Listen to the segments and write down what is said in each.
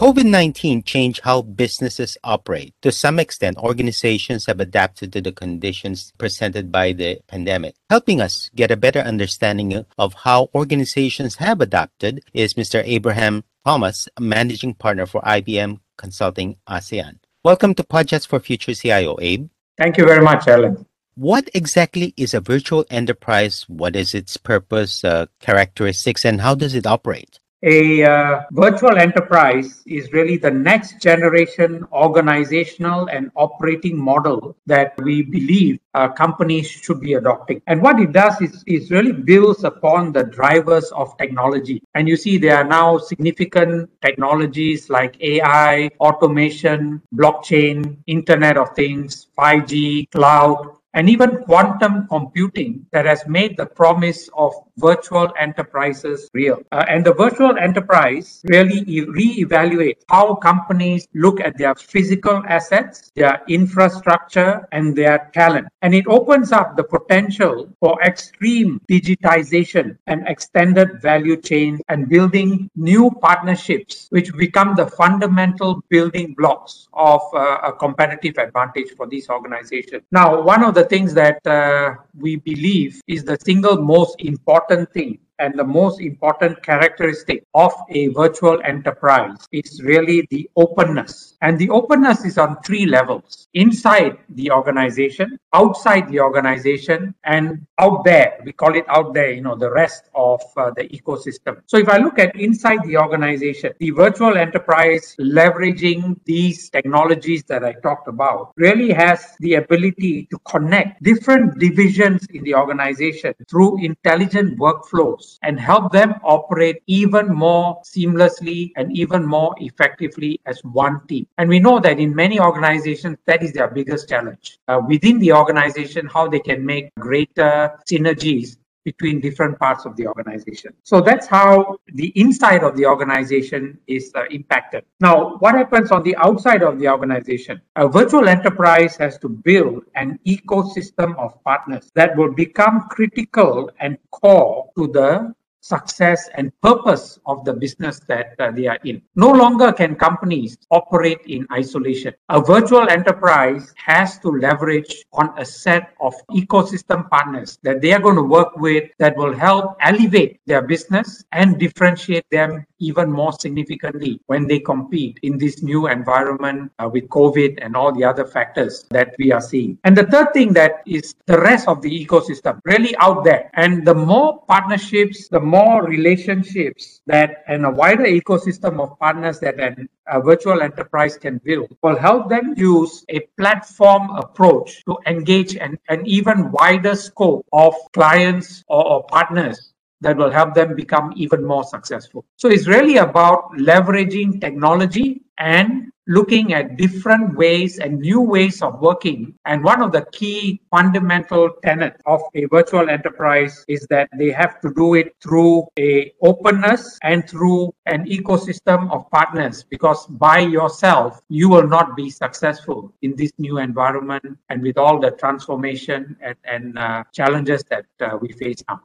COVID 19 changed how businesses operate. To some extent, organizations have adapted to the conditions presented by the pandemic. Helping us get a better understanding of how organizations have adapted is Mr. Abraham Thomas, managing partner for IBM Consulting ASEAN. Welcome to Podchats for Future CIO, Abe. Thank you very much, Alan. What exactly is a virtual enterprise? What is its purpose, uh, characteristics, and how does it operate? A uh, virtual enterprise is really the next generation organizational and operating model that we believe uh, companies should be adopting. And what it does is, is really builds upon the drivers of technology. And you see, there are now significant technologies like AI, automation, blockchain, Internet of Things, 5G, cloud, and even quantum computing that has made the promise of virtual enterprises real. Uh, and the virtual enterprise really re-evaluate how companies look at their physical assets, their infrastructure, and their talent. And it opens up the potential for extreme digitization and extended value chains and building new partnerships, which become the fundamental building blocks of uh, a competitive advantage for these organizations. Now, one of the things that uh, we believe is the single most important thing and the most important characteristic of a virtual enterprise is really the openness. And the openness is on three levels inside the organization, outside the organization, and out there. We call it out there, you know, the rest of uh, the ecosystem. So if I look at inside the organization, the virtual enterprise leveraging these technologies that I talked about really has the ability to connect different divisions in the organization through intelligent workflows and help them operate even more seamlessly and even more effectively as one team. And we know that in many organizations, that is their biggest challenge. Uh, within the organization, how they can make greater synergies between different parts of the organization. So that's how the inside of the organization is uh, impacted. Now, what happens on the outside of the organization? A virtual enterprise has to build an ecosystem of partners that will become critical and core to the success and purpose of the business that uh, they are in. No longer can companies operate in isolation. A virtual enterprise has to leverage on a set of ecosystem partners that they are going to work with that will help elevate their business and differentiate them even more significantly when they compete in this new environment uh, with COVID and all the other factors that we are seeing. And the third thing that is the rest of the ecosystem really out there. And the more partnerships, the more relationships that and a wider ecosystem of partners that an, a virtual enterprise can build will help them use a platform approach to engage an, an even wider scope of clients or, or partners that will help them become even more successful. So it's really about leveraging technology and looking at different ways and new ways of working. And one of the key fundamental tenets of a virtual enterprise is that they have to do it through a openness and through an ecosystem of partners because by yourself you will not be successful in this new environment and with all the transformation and, and uh, challenges that uh, we face now.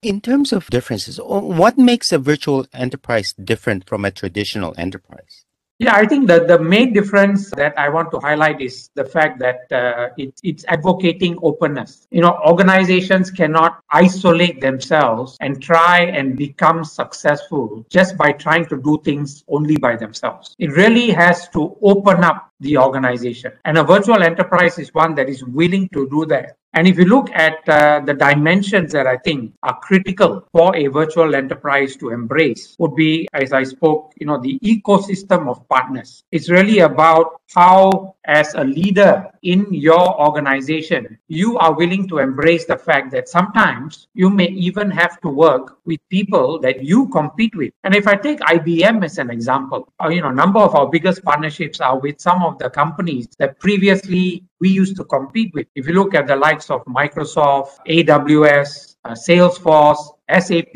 In terms of differences, what makes a virtual enterprise different from a traditional enterprise? Yeah, I think that the main difference that I want to highlight is the fact that uh, it, it's advocating openness. You know, organizations cannot isolate themselves and try and become successful just by trying to do things only by themselves. It really has to open up the organization. And a virtual enterprise is one that is willing to do that. And if you look at uh, the dimensions that I think are critical for a virtual enterprise to embrace would be, as I spoke, you know, the ecosystem of partners. It's really about how, as a leader in your organization, you are willing to embrace the fact that sometimes you may even have to work with people that you compete with. And if I take IBM as an example, uh, you know, a number of our biggest partnerships are with some of the companies that previously we used to compete with. If you look at the likes of Microsoft, AWS, uh, Salesforce, SAP.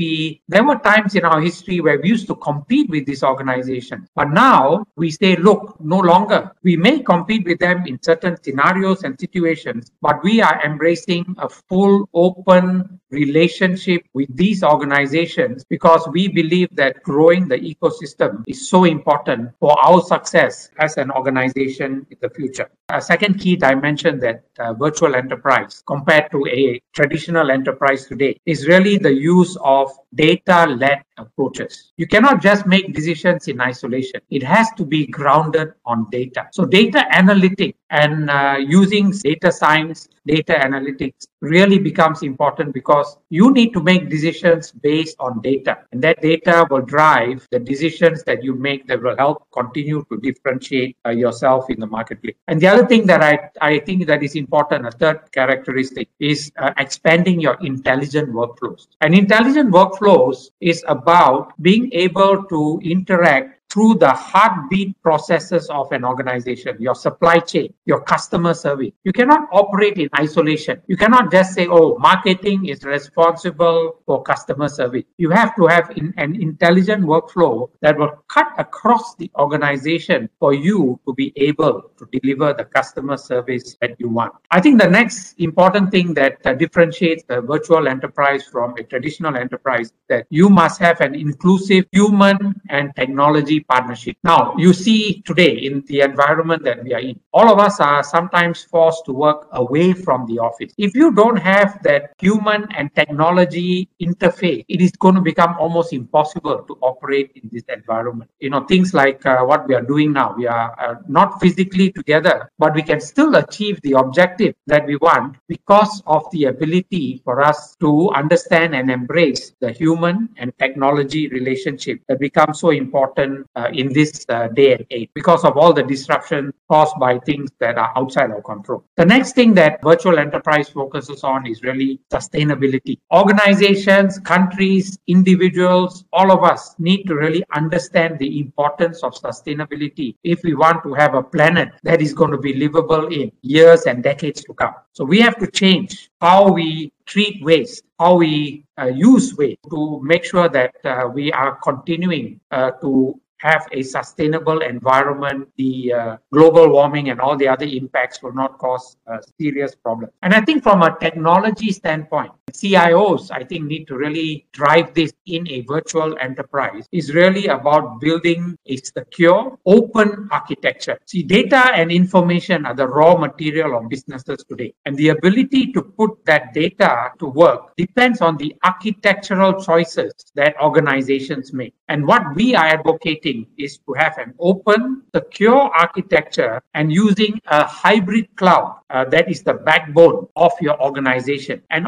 There were times in our history where we used to compete with these organizations. But now we say, look, no longer. We may compete with them in certain scenarios and situations, but we are embracing a full, open, relationship with these organizations because we believe that growing the ecosystem is so important for our success as an organization in the future. A second key dimension that uh, virtual enterprise compared to a traditional enterprise today is really the use of data led approaches. You cannot just make decisions in isolation. It has to be grounded on data. So data analytics and uh, using data science, data analytics really becomes important because you need to make decisions based on data. And that data will drive the decisions that you make that will help continue to differentiate uh, yourself in the marketplace. And the other thing that I, I think that is important, a third characteristic, is uh, expanding your intelligent workflows. And intelligent workflows is about being able to interact through the heartbeat processes of an organization, your supply chain, your customer service. You cannot operate in isolation. You cannot just say, oh, marketing is responsible for customer service. You have to have in, an intelligent workflow that will cut across the organization for you to be able to deliver the customer service that you want. I think the next important thing that uh, differentiates a virtual enterprise from a traditional enterprise that you must have an inclusive human and technology partnership. Now, you see today in the environment that we are in, all of us are sometimes forced to work away from the office. If you don't have that human and technology interface, it is going to become almost impossible to operate in this environment. You know, things like uh, what we are doing now, we are uh, not physically together, but we can still achieve the objective that we want because of the ability for us to understand and embrace the human and technology relationship that becomes so important uh, in this uh, day and age because of all the disruption caused by things that are outside our control. The next thing that virtual enterprise focuses on is really sustainability. Organizations, countries, individuals, all of us need to really understand the importance of sustainability if we want to have a planet that is going to be livable in years and decades to come. So we have to change how we treat waste, how we uh, use waste to make sure that uh, we are continuing uh, to have a sustainable environment, the uh, global warming and all the other impacts will not cause a serious problem. And I think from a technology standpoint, CIOs, I think, need to really drive this in a virtual enterprise is really about building a secure, open architecture. See, data and information are the raw material of businesses today. And the ability to put that data to work depends on the architectural choices that organizations make. And what we are advocating is to have an open, secure architecture and using a hybrid cloud uh, that is the backbone of your organization. And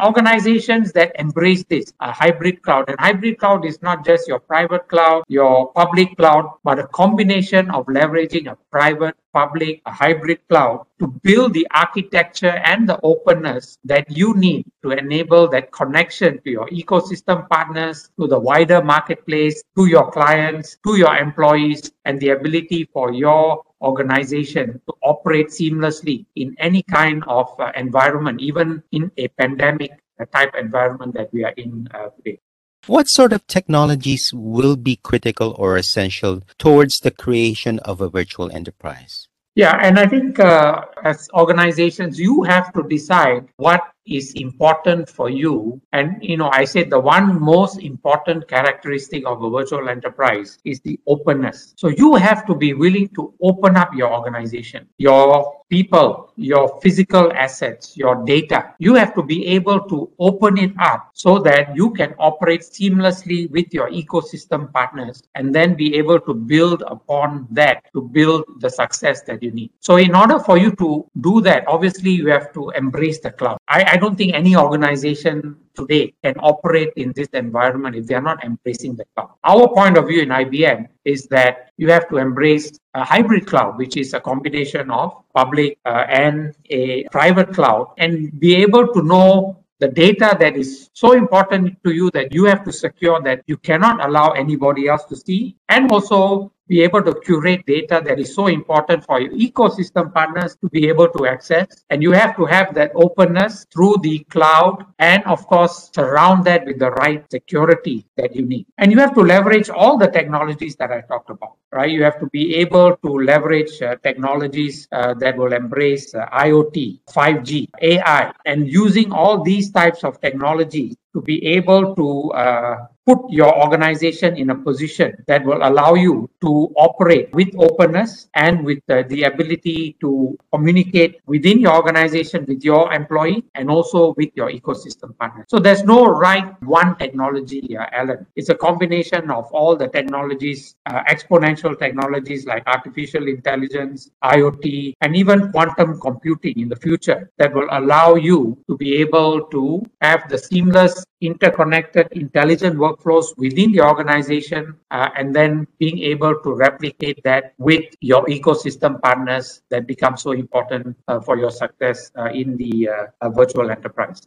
that embrace this, a hybrid cloud. And hybrid cloud is not just your private cloud, your public cloud, but a combination of leveraging a private, public, a hybrid cloud to build the architecture and the openness that you need to enable that connection to your ecosystem partners, to the wider marketplace, to your clients, to your employees, and the ability for your organization to operate seamlessly in any kind of uh, environment, even in a pandemic type environment that we are in uh, today. What sort of technologies will be critical or essential towards the creation of a virtual enterprise? Yeah, and I think uh, as organizations, you have to decide what is important for you. And, you know, I said the one most important characteristic of a virtual enterprise is the openness. So you have to be willing to open up your organization, your people, your physical assets, your data. You have to be able to open it up so that you can operate seamlessly with your ecosystem partners and then be able to build upon that to build the success that you need. So in order for you to do that, obviously you have to embrace the cloud. I, I don't think any organization today can operate in this environment if they are not embracing the cloud. Our point of view in IBM is that you have to embrace a hybrid cloud, which is a combination of public uh, and a private cloud, and be able to know the data that is so important to you that you have to secure that you cannot allow anybody else to see and also be able to curate data that is so important for your ecosystem partners to be able to access. And you have to have that openness through the cloud and, of course, surround that with the right security that you need. And you have to leverage all the technologies that I talked about. right? You have to be able to leverage uh, technologies uh, that will embrace uh, IoT, 5G, AI, and using all these types of technologies to be able to uh, put your organization in a position that will allow you to operate with openness and with uh, the ability to communicate within your organization with your employee and also with your ecosystem partners. So there's no right one technology, uh, Alan. It's a combination of all the technologies, uh, exponential technologies like artificial intelligence, IoT, and even quantum computing in the future that will allow you to be able to have the seamless interconnected intelligent workflows within the organization uh, and then being able to replicate that with your ecosystem partners that become so important uh, for your success uh, in the uh, virtual enterprise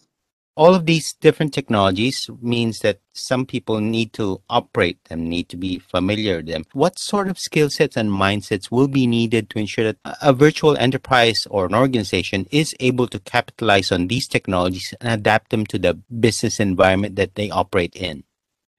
all of these different technologies means that some people need to operate them, need to be familiar with them. What sort of skill sets and mindsets will be needed to ensure that a virtual enterprise or an organization is able to capitalize on these technologies and adapt them to the business environment that they operate in?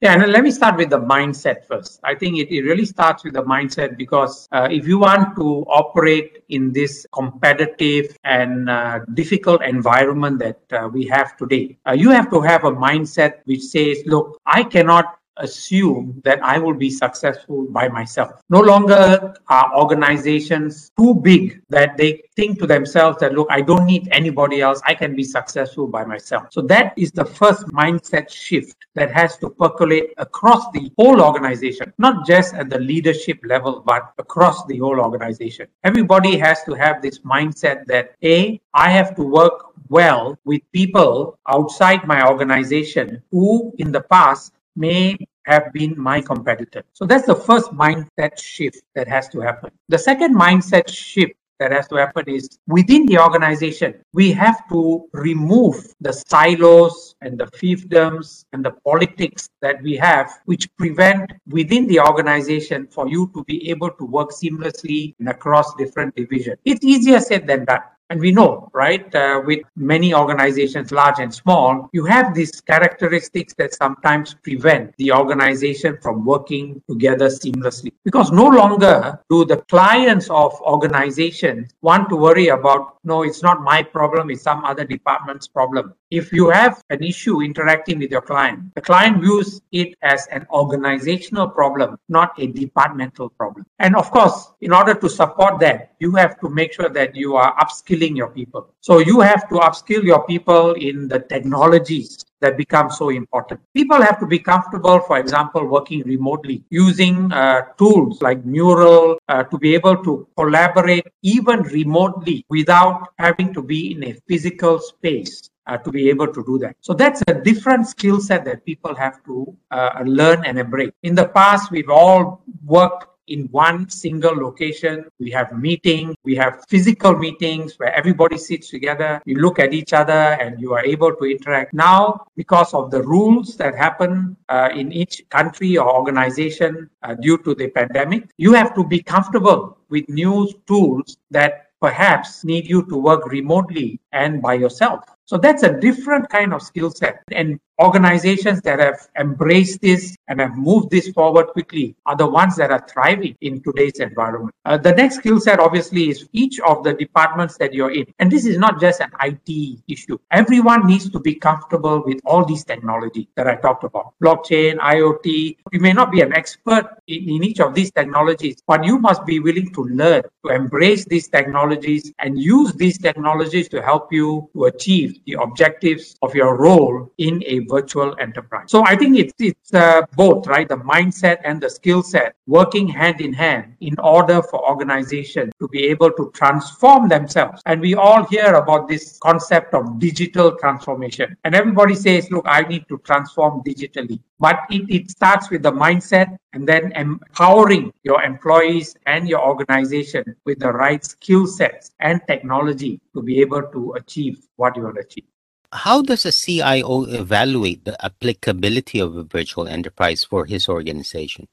Yeah, and let me start with the mindset first. I think it, it really starts with the mindset because uh, if you want to operate in this competitive and uh, difficult environment that uh, we have today, uh, you have to have a mindset which says, look, I cannot assume that I will be successful by myself. No longer are organizations too big that they think to themselves that, look, I don't need anybody else. I can be successful by myself. So that is the first mindset shift that has to percolate across the whole organization, not just at the leadership level, but across the whole organization. Everybody has to have this mindset that A, I have to work well with people outside my organization who in the past may have been my competitor. So that's the first mindset shift that has to happen. The second mindset shift that has to happen is within the organization, we have to remove the silos and the fiefdoms and the politics that we have, which prevent within the organization for you to be able to work seamlessly and across different divisions. It's easier said than done. And we know, right, uh, with many organizations, large and small, you have these characteristics that sometimes prevent the organization from working together seamlessly. Because no longer do the clients of organizations want to worry about, no, it's not my problem, it's some other department's problem. If you have an issue interacting with your client, the client views it as an organizational problem, not a departmental problem. And of course, in order to support that, you have to make sure that you are upskilling your people. So you have to upskill your people in the technologies that become so important. People have to be comfortable, for example, working remotely, using uh, tools like Mural uh, to be able to collaborate even remotely without having to be in a physical space. Uh, to be able to do that. So that's a different skill set that people have to uh, learn and embrace. In the past, we've all worked in one single location. We have meetings, we have physical meetings where everybody sits together. You look at each other and you are able to interact. Now, because of the rules that happen uh, in each country or organization uh, due to the pandemic, you have to be comfortable with new tools that perhaps need you to work remotely and by yourself. So that's a different kind of skill set. And organizations that have embraced this and have moved this forward quickly are the ones that are thriving in today's environment. Uh, the next skill set, obviously, is each of the departments that you're in. And this is not just an IT issue. Everyone needs to be comfortable with all these technologies that I talked about blockchain, IoT. You may not be an expert in, in each of these technologies, but you must be willing to learn, to embrace these technologies and use these technologies to help you to achieve the objectives of your role in a virtual enterprise. So I think it's it's uh, both, right? The mindset and the skill set working hand in hand in order for organizations to be able to transform themselves. And we all hear about this concept of digital transformation. And everybody says, look, I need to transform digitally. But it, it starts with the mindset and then empowering your employees and your organization with the right skill sets and technology to be able to achieve what you want to achieve. How does a CIO evaluate the applicability of a virtual enterprise for his organization?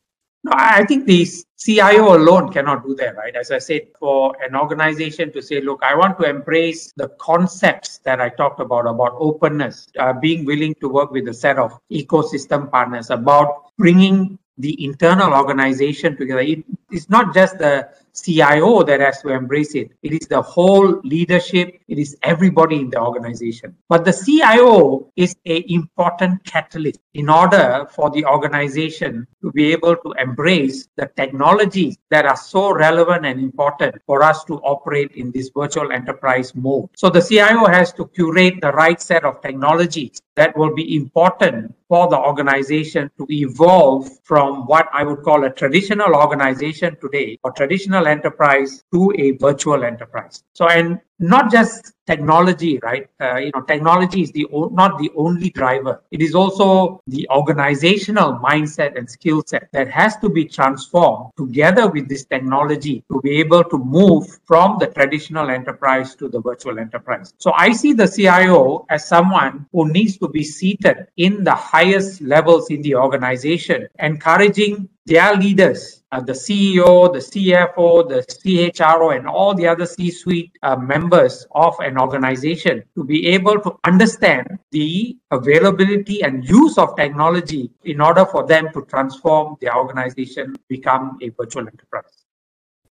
I think the CIO alone cannot do that, right? As I said, for an organization to say, look, I want to embrace the concepts that I talked about, about openness, uh, being willing to work with a set of ecosystem partners, about bringing the internal organization together. It, It's not just the CIO that has to embrace it. It is the whole leadership. It is everybody in the organization. But the CIO is a important catalyst in order for the organization to be able to embrace the technologies that are so relevant and important for us to operate in this virtual enterprise mode. So the CIO has to curate the right set of technologies that will be important for the organization to evolve from what I would call a traditional organization today or traditional enterprise to a virtual enterprise. So, and not just technology, right? Uh, you know, technology is the o- not the only driver. It is also the organizational mindset and skill set that has to be transformed together with this technology to be able to move from the traditional enterprise to the virtual enterprise. So I see the CIO as someone who needs to be seated in the highest levels in the organization, encouraging their leaders, uh, the CEO, the CFO, the CHRO, and all the other C suite uh, members of an organization to be able to understand the availability and use of technology in order for them to transform their organization, become a virtual enterprise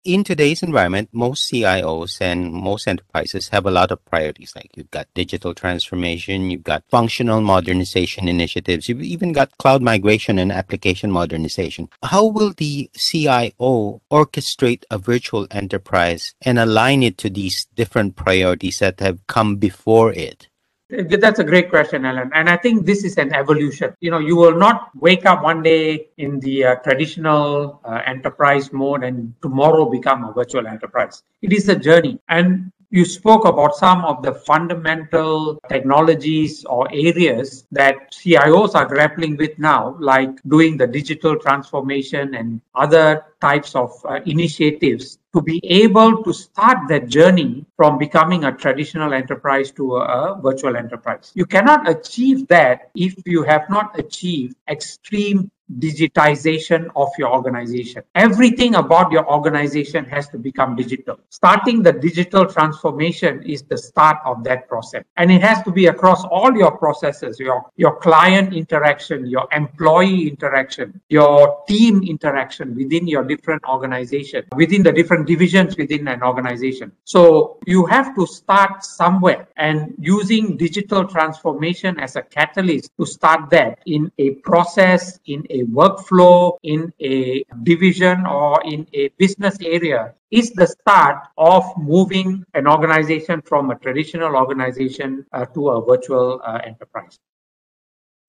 in today's environment, most CIOs and most enterprises have a lot of priorities. Like you've got digital transformation, you've got functional modernization initiatives, you've even got cloud migration and application modernization. How will the CIO orchestrate a virtual enterprise and align it to these different priorities that have come before it? That's a great question, Alan. And I think this is an evolution. You know, you will not wake up one day in the uh, traditional uh, enterprise mode and tomorrow become a virtual enterprise. It is a journey. And you spoke about some of the fundamental technologies or areas that CIOs are grappling with now, like doing the digital transformation and other types of uh, initiatives to be able to start that journey from becoming a traditional enterprise to a, a, virtual enterprise. You cannot achieve that if you have not achieved extreme digitization of your organization. Everything about your organization has to become digital. Starting the digital transformation is the start of that process. And it has to be across all your processes, your, your client interaction, your employee interaction, your team interaction within your different organization, within the different divisions within an organization. So you have to start somewhere and using digital transformation as a catalyst to start that in a process, in a workflow in a division or in a business area is the start of moving an organization from a traditional organization uh, to a virtual uh, enterprise.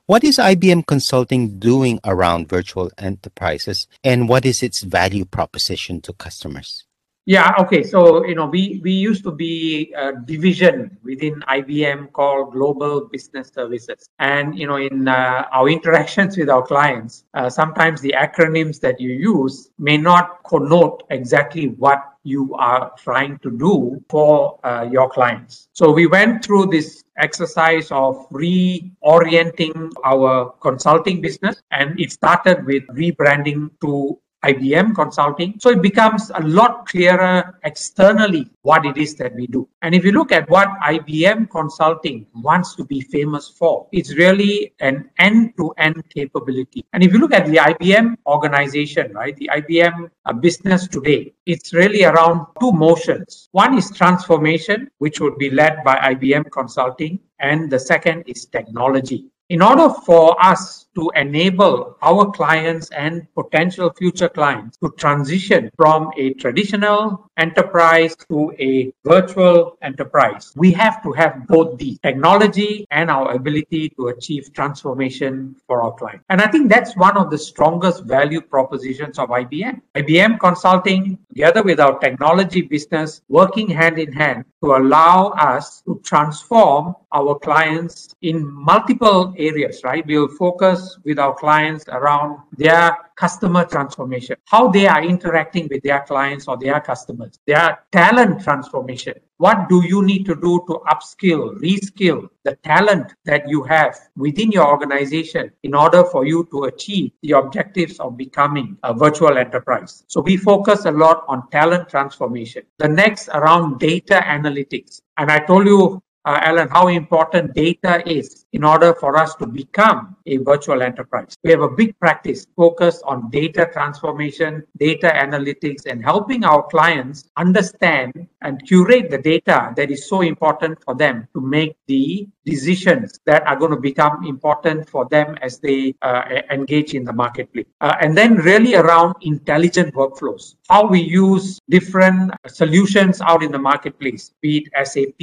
What is IBM Consulting doing around virtual enterprises and what is its value proposition to customers? Yeah, okay. So, you know, we, we used to be a division within IBM called Global Business Services. And, you know, in uh, our interactions with our clients, uh, sometimes the acronyms that you use may not connote exactly what you are trying to do for uh, your clients. So we went through this exercise of reorienting our consulting business and it started with rebranding to IBM consulting. So it becomes a lot clearer externally what it is that we do. And if you look at what IBM consulting wants to be famous for, it's really an end to end capability. And if you look at the IBM organization, right, the IBM uh, business today, it's really around two motions. One is transformation, which would be led by IBM consulting, and the second is technology. In order for us to enable our clients and potential future clients to transition from a traditional enterprise to a virtual enterprise, we have to have both the technology and our ability to achieve transformation for our clients. And I think that's one of the strongest value propositions of IBM. IBM Consulting, together with our technology business, working hand in hand to allow us to transform our clients in multiple areas, right? We'll focus with our clients around their customer transformation, how they are interacting with their clients or their customers, their talent transformation. What do you need to do to upskill, reskill the talent that you have within your organization in order for you to achieve the objectives of becoming a virtual enterprise? So we focus a lot on talent transformation. The next around data analytics. And I told you uh, Alan, how important data is in order for us to become a virtual enterprise. We have a big practice focused on data transformation, data analytics, and helping our clients understand and curate the data that is so important for them to make the decisions that are going to become important for them as they uh, engage in the marketplace. Uh, and then really around intelligent workflows, how we use different solutions out in the marketplace, be it SAP,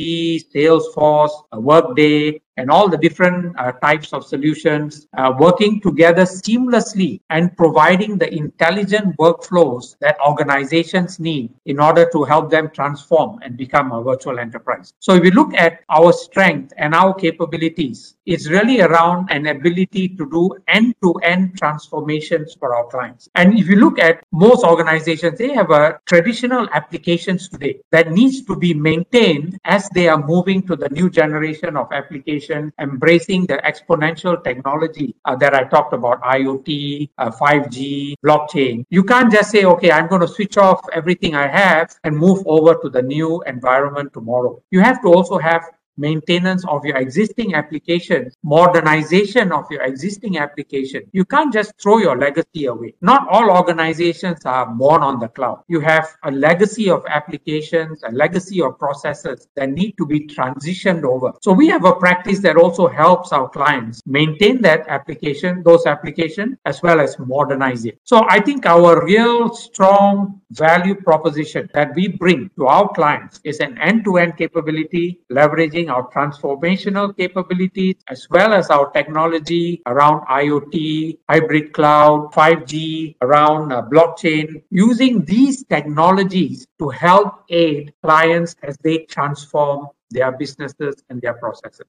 Salesforce, Workday, and all the different uh, types of solutions uh, working together seamlessly and providing the intelligent workflows that organizations need in order to help them transform and become a virtual enterprise. So if we look at our strength and our capabilities, it's really around an ability to do end-to-end transformations for our clients. And if you look at most organizations, they have a traditional applications today that needs to be maintained as they are moving to the new generation of applications embracing the exponential technology uh, that I talked about IoT, uh, 5G, blockchain. You can't just say, okay, I'm going to switch off everything I have and move over to the new environment tomorrow. You have to also have maintenance of your existing application, modernization of your existing application. You can't just throw your legacy away. Not all organizations are born on the cloud. You have a legacy of applications, a legacy of processes that need to be transitioned over. So we have a practice that also helps our clients maintain that application, those applications, as well as modernize it. So I think our real strong value proposition that we bring to our clients is an end-to-end capability leveraging our transformational capabilities as well as our technology around IoT, hybrid cloud, 5G, around uh, blockchain, using these technologies to help aid clients as they transform their businesses and their processes.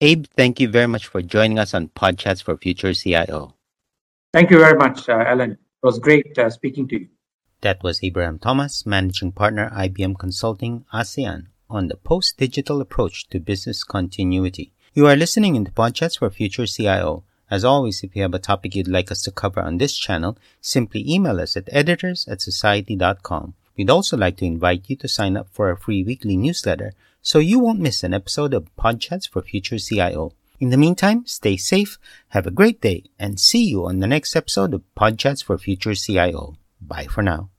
Abe, thank you very much for joining us on Podchats for Future CIO. Thank you very much, uh, Alan. It was great uh, speaking to you. That was Abraham Thomas, Managing Partner, IBM Consulting, ASEAN on the post-digital approach to business continuity. You are listening in the Podchats for Future CIO. As always, if you have a topic you'd like us to cover on this channel, simply email us at editors at society.com. We'd also like to invite you to sign up for our free weekly newsletter so you won't miss an episode of Podchats for Future CIO. In the meantime, stay safe, have a great day, and see you on the next episode of Podchats for Future CIO. Bye for now.